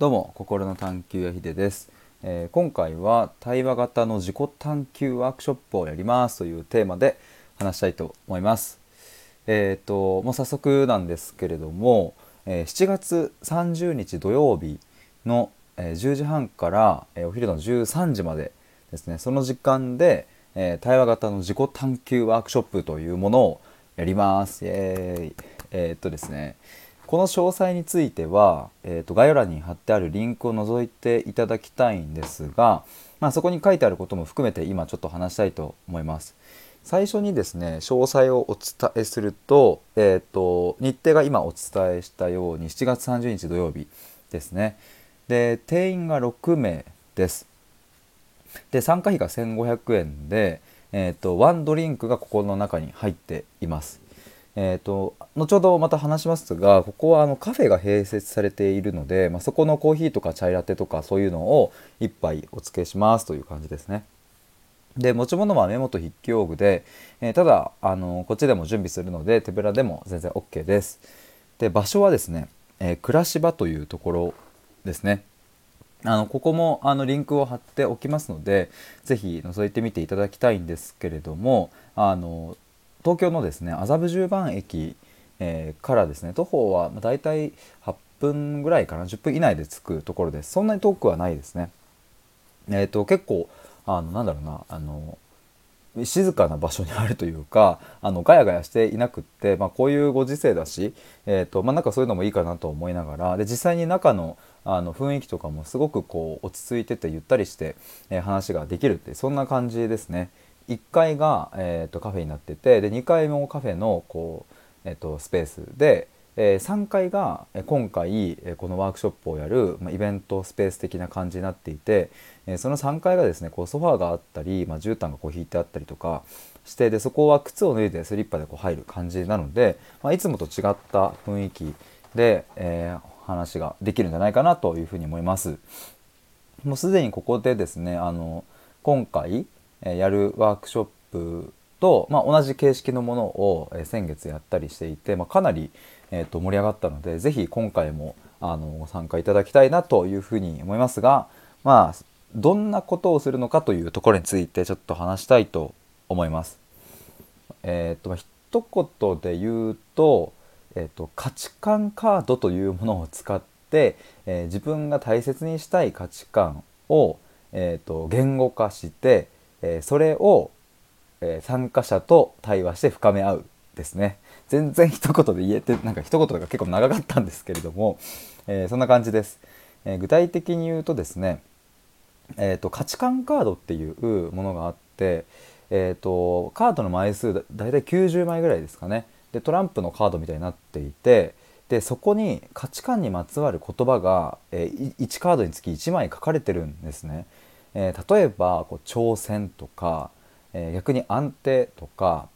どうも心の探求やひでです、えー、今回は対話型の自己探求ワークショップをやりますというテーマで話したいと思います。えっ、ともう早速なんですけれども、えー、7月30日土曜日の、え10時半から、えお昼の13時までですね。その時間で、え対話型の自己探求ワークショップというものをやります。イエーイ。えっとですねこの詳細については、えーと、概要欄に貼ってあるリンクを覗いていただきたいんですが、まあ、そこに書いてあることも含めて今ちょっと話したいと思います。最初にですね詳細をお伝えすると,、えーと、日程が今お伝えしたように7月30日土曜日ですね。で定員が6名です。で参加費が1500円で、えーと、とワンドリンクがここの中に入っています。えーと、後ほどまた話しますがここはあのカフェが併設されているので、まあ、そこのコーヒーとかチャイラテとかそういうのを1杯お付けしますという感じですね。で持ち物はメモと筆記用具で、えー、ただあのこっちでも準備するので手ぶらでも全然 OK です。で場所はですね、えー、暮らし場というところですね。あのここもあのリンクを貼っておきますので是非覗いてみていただきたいんですけれどもあの東京のですね麻布十番駅、えー、からですね徒歩はだいたい8分ぐらいかな10分以内で着くところですそんなに遠くはないですねえっ、ー、と結構あのなんだろうなあの静かな場所にあるというかあのガヤガヤしていなくって、まあ、こういうご時世だし、えーとまあ、なんかそういうのもいいかなと思いながらで実際に中のあの雰囲気とかもすごくこう落ち着いててゆったりして、えー、話ができるってそんな感じですね。1階が、えーと、カフェになっててで2階もカフェのこう、えーと、スペースで、えー、3階が今回このワークショップをやる、まあ、イベントスペース的な感じになっていて、えー、その3階がですねこうソファーがあったり、まあ、絨毯がこう引いてあったりとかしてでそこは靴を脱いでスリッパでこう入る感じなので、まあ、いつもと違った雰囲気で、えー、話ができるんじゃないかなというふうに思います。もうすでにここでですねあの今回やるワークショップと、まあ、同じ形式のものを先月やったりしていて、まあ、かなり、えー、と盛り上がったので是非今回もあのご参加いただきたいなというふうに思いますがまあどんなことをするのかというところについてちょっと話したいと思います。えっ、ー、と一言で言うと,、えーと、価値観カードというものを使って、えー、自分が大切にしたい価値観を、えーと言語化して、えそれを、え参加者と対話して深め合うですね。全然一言で言えて なんか一言が結構長かったんですけれども、えー、そんな感じです、え、具体的に言うとですね、えーと、価値観カードっていうものがあって、えーと、カードの枚数だだいたい90枚ぐらいですかね。でトランプのカードみたいになっていてでそこに価値観にまつわる言葉が、えー、1カードにつき1枚書かれてるんですね。えー、例えばこう挑戦とか、えー、逆に安定とか、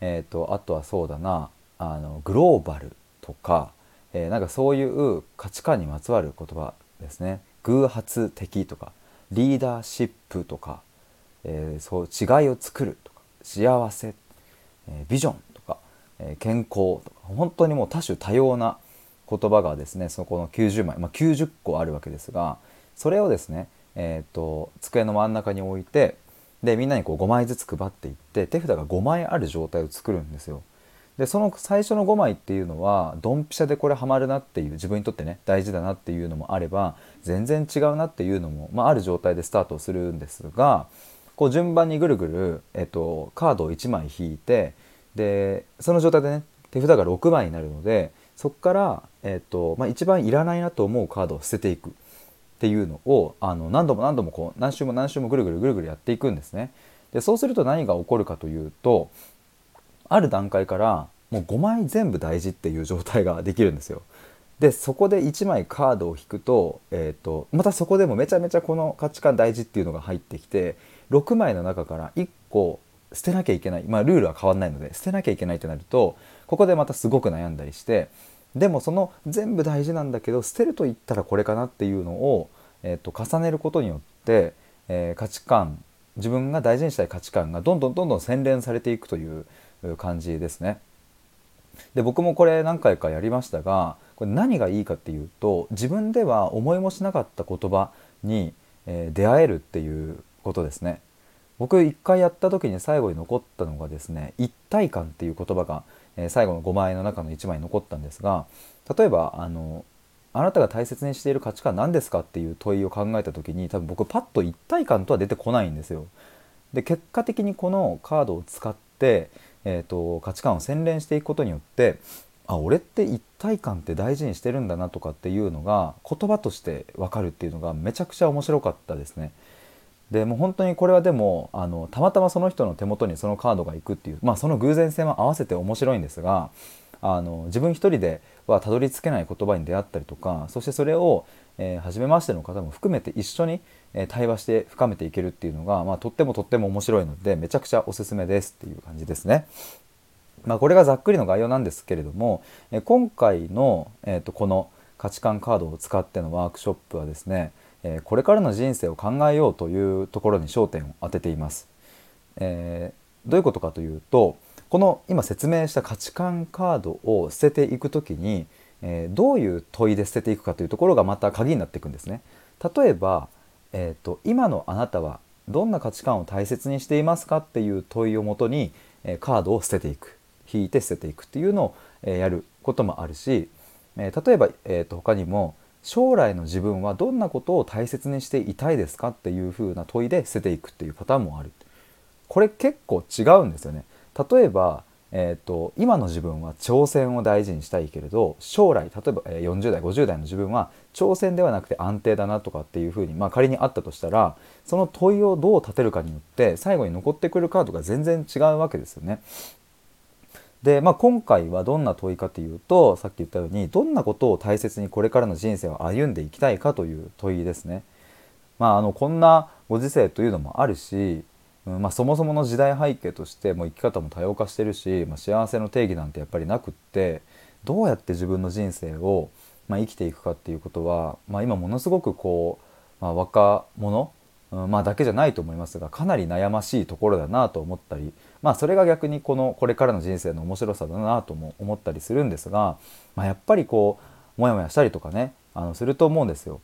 えーと、あとはそうだなあのグローバルとか、えー、なんかそういう価値観にまつわる言葉ですね。偶発的とかリーダーシップとか、えー、そう違いを作るとか幸せ、えー、ビジョンとか、えー、健康とか本当にもう多種多様な言葉がですねそこの90枚、まあ、90個あるわけですがそれをですねえーと、机の真ん中に置いてでみんなにこう5枚ずつ配っていって手札が5枚ある状態を作るんですよ。でその最初の5枚っていうのはドンピシャでこれハマるなっていう自分にとってね大事だなっていうのもあれば全然違うなっていうのも、まあ、ある状態でスタートするんですがこう順番にぐるぐる、えっと、カードを1枚引いてでその状態でね手札が6枚になるのでそこから、えっとまあ、一番いらないなと思うカードを捨てていく。っていうのをあの何度も何度もこう何周も何周もぐるぐるぐるぐるやっていくんですね。でそうすると何が起こるかというとある段階からもう5枚全部大事っていう状態ができるんですよ。でそこで1枚カードを引くと,、えーと、またそこでもめちゃめちゃこの価値観大事っていうのが入ってきて6枚の中から1個捨てなきゃいけないまあルールは変わんないので捨てなきゃいけないとなるとここでまたすごく悩んだりしてでもその全部大事なんだけど捨てると言ったらこれかなっていうのを、えー、と重ねることによって、えー、価値観自分が大事にしたい価値観がどんどんどんどん洗練されていくという感じですね。で僕もこれ何回かやりましたがこれ何がいいかっていうと自分では思いもしなかった言葉に、えー、出会えるっていうことですね。僕一回やった時に最後に残ったのがですね一体感っていう言葉が、え、最後の5枚の中の1枚残ったんですが例えばあのあなたが大切にしている価値観何ですかっていう問いを考えた時に多分僕パッと一体感とは出てこないんですよ。で結果的にこのカードを使って、えーと、価値観を洗練していくことによってあ俺って一体感って大事にしてるんだなとかっていうのが言葉として分かるっていうのがめちゃくちゃ面白かったですね。でもう本当にこれはでもあのたまたまその人の手元にそのカードがいくっていうまあその偶然性も合わせて面白いんですがあの自分一人ではたどり着けない言葉に出会ったりとかそしてそれを、えー、初めましての方も含めて一緒に、えー、対話して深めていけるっていうのが、まあ、とってもとっても面白いのでめちゃくちゃおすすめですっていう感じですね。まあ、これがざっくりの概要なんですけれども、えー、今回の、えーと、この価値観カードを使ってのワークショップはですね、えこれからの人生を考えようというところに焦点を当てています。えどういうことかというとこの今説明した価値観カードを捨てていく時に、えー、どういう問いで捨てていくかというところがまた鍵になっていくんですね。例えば、えーと、今のあなたはどんな価値観を大切にしていますかっていう問いをもとに、えー、カードを捨てていく引いて捨てていくっていうのを、えー、やることもあるし、え例えば、えーと他にも将来の自分はどんなことを大切にしていたいですかっていうふうな問いで捨てていくっていうパターンもある。これ結構違うんですよね。例えば、えーと、今の自分は挑戦を大事にしたいけれど将来例えば40代50代の自分は挑戦ではなくて安定だなとかっていうふうに、まあ、仮にあったとしたらその問いをどう立てるかによって最後に残ってくるカードが全然違うわけですよね。で、まあ、今回はどんな問いかというとさっき言ったようにどんなことを大切にこれからの人生を歩んでいきたいかという問いですね。まあ、あのこんなご時世というのもあるしうんまあ、そもそもの時代背景としてもう生き方も多様化してるし、まあ、幸せの定義なんてやっぱりなくってどうやって自分の人生を、まあ、生きていくかっていうことは、まあ、今ものすごくこう、まあ、若者、うんまあ、だけじゃないと思いますがかなり悩ましいところだなと思ったり、まあ、それが逆にこのこれからの人生の面白さだなとも思ったりするんですが、まあ、やっぱりこうモヤモヤしたりとかねあのすると思うんですよ。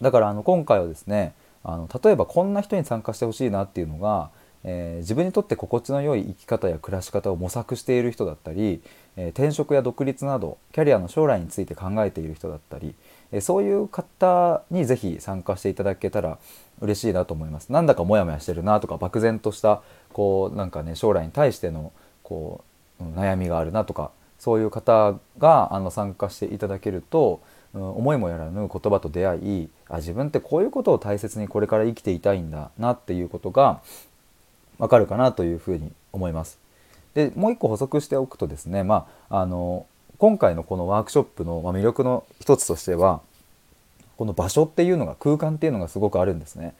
だからあの今回はですねあの例えばこんな人に参加してほしいなっていうのが、えー、自分にとって心地の良い生き方や暮らし方を模索している人だったり、えー、転職や独立などキャリアの将来について考えている人だったり、え、そういう方に是非参加していただけたら嬉しいなと思います。なんだかモヤモヤしてるなとか漠然としたこうなんかね将来に対してのこう悩みがあるなとかそういう方があの参加していただけると思いもやらぬ言葉と出会いあ自分ってこういうことを大切にこれから生きていたいんだなっていうことがわかるかなというふうに思います。でもう一個補足しておくとですね、まあ、あの今回のこのワークショップの魅力の一つとしてはこの場所っていうのが空間っていうのがすごくあるんですね。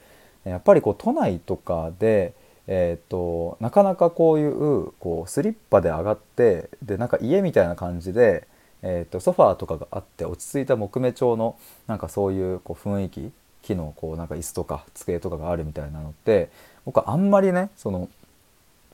やっぱりこう都内とかでえーと、なかなかこういうこうスリッパで上がってでなんか家みたいな感じでえーと、ソファーとかがあって落ち着いた木目調のなんかそういうこう雰囲気木のこうなんか椅子とか机とかがあるみたいなのって僕はあんまりねその、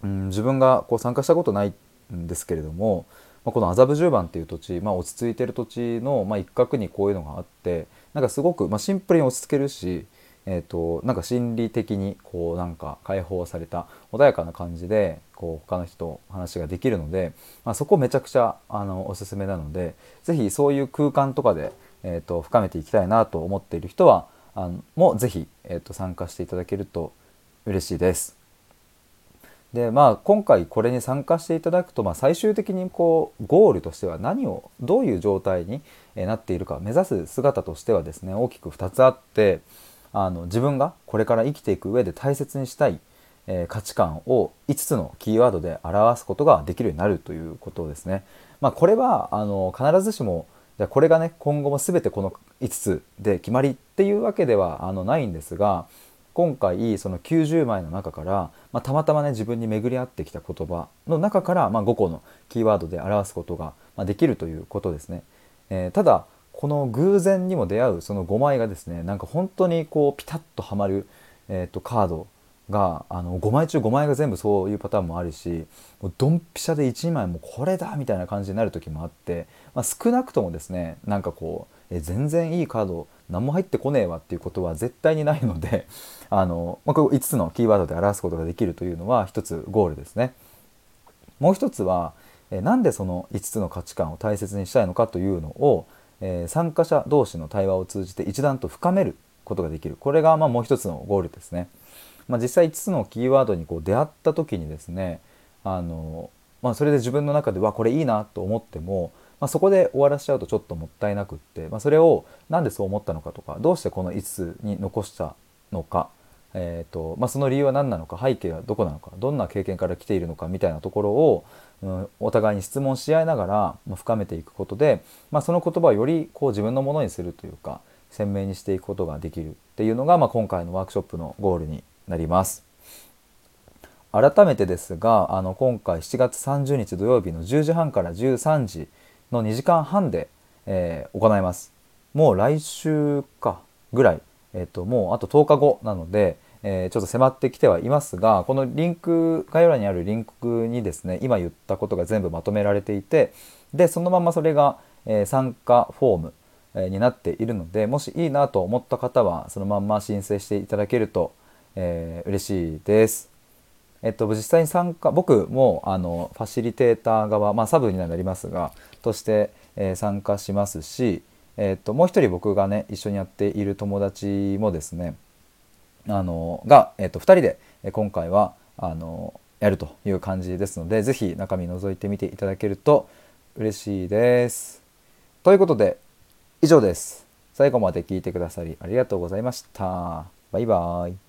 うん、自分がこう参加したことないんですけれども、まあ、この麻布十番っていう土地、まあ、落ち着いてる土地の、まあ、一角にこういうのがあってなんかすごく、まあ、シンプルに落ち着けるしえーと、なんか心理的にこうなんか解放された穏やかな感じでこう他の人と話ができるので、まあ、そこめちゃくちゃあのおすすめなので是非そういう空間とかで、えーと、深めていきたいなと思っている人はあのも是非、えーと、参加していただけると嬉しいです。でまあ今回これに参加していただくと、まあ、最終的にこうゴールとしては何をどういう状態になっているか目指す姿としてはですね大きく2つあってあの自分がこれから生きていく上で大切にしたい、えー、価値観を5つのキーワードで表すことができるようになるということですね。まあ、これはあの必ずしもじゃこれがね今後も全てこの5つで決まりっていうわけではあのないんですが今回その90枚の中から、まあ、たまたまね自分に巡り合ってきた言葉の中から、まあ、5個のキーワードで表すことが、まできるということですね。えー、ただこの偶然にも出会うその5枚がですねなんか本当にこうピタッとはまる、えーと、カードがあの5枚中5枚が全部そういうパターンもあるしもうドンピシャで1枚もこれだみたいな感じになる時もあって、まあ、少なくともですねなんかこうえ全然いいカード何も入ってこねえわっていうことは絶対にないので あの、まあ、こ5つのキーワードで表すことができるというのは一つゴールですね。もう一つはえなんでその5つの価値観を大切にしたいのかというのを、え、参加者同士の対話を通じて一段と深めることができるこれがまあもう一つのゴールですね。まあ、実際5つのキーワードにこう出会った時にですねあの、まあ、それで自分の中ではこれいいなと思っても、まあ、そこで終わらしちゃうとちょっともったいなくって、まあ、それを何でそう思ったのかとかどうしてこの5つに残したのか、えーとまあ、その理由は何なのか背景はどこなのかどんな経験から来ているのかみたいなところを、うん、お互いに質問し合いながら、深めていくことで、まあ、その言葉をよりこう自分のものにするというか鮮明にしていくことができるっていうのが、まあ、今回のワークショップのゴールになります。改めてですがあの今回7月30日土曜日の10時半から13時の2時間半で、えー、行います。もう来週かぐらい、えーと、もうあと10日後なので、えー、ちょっと迫ってきてはいますがこのリンク概要欄にあるリンクにですね今言ったことが全部まとめられていてでそのままそれが、え、参加フォーム、えになっているのでもしいいなと思った方はそのまんま申請していただけるとえー、嬉しいです。えっと、実際に参加僕もあのファシリテーター側、まあ、サブになりますがとして、えー、参加しますし、えっと、もう一人僕がね一緒にやっている友達もですねあのが、えっと、2人で今回はあのやるという感じですので是非中身覗いてみていただけると嬉しいです。ということで以上です。最後まで聞いてくださりありがとうございました。バイバーイ。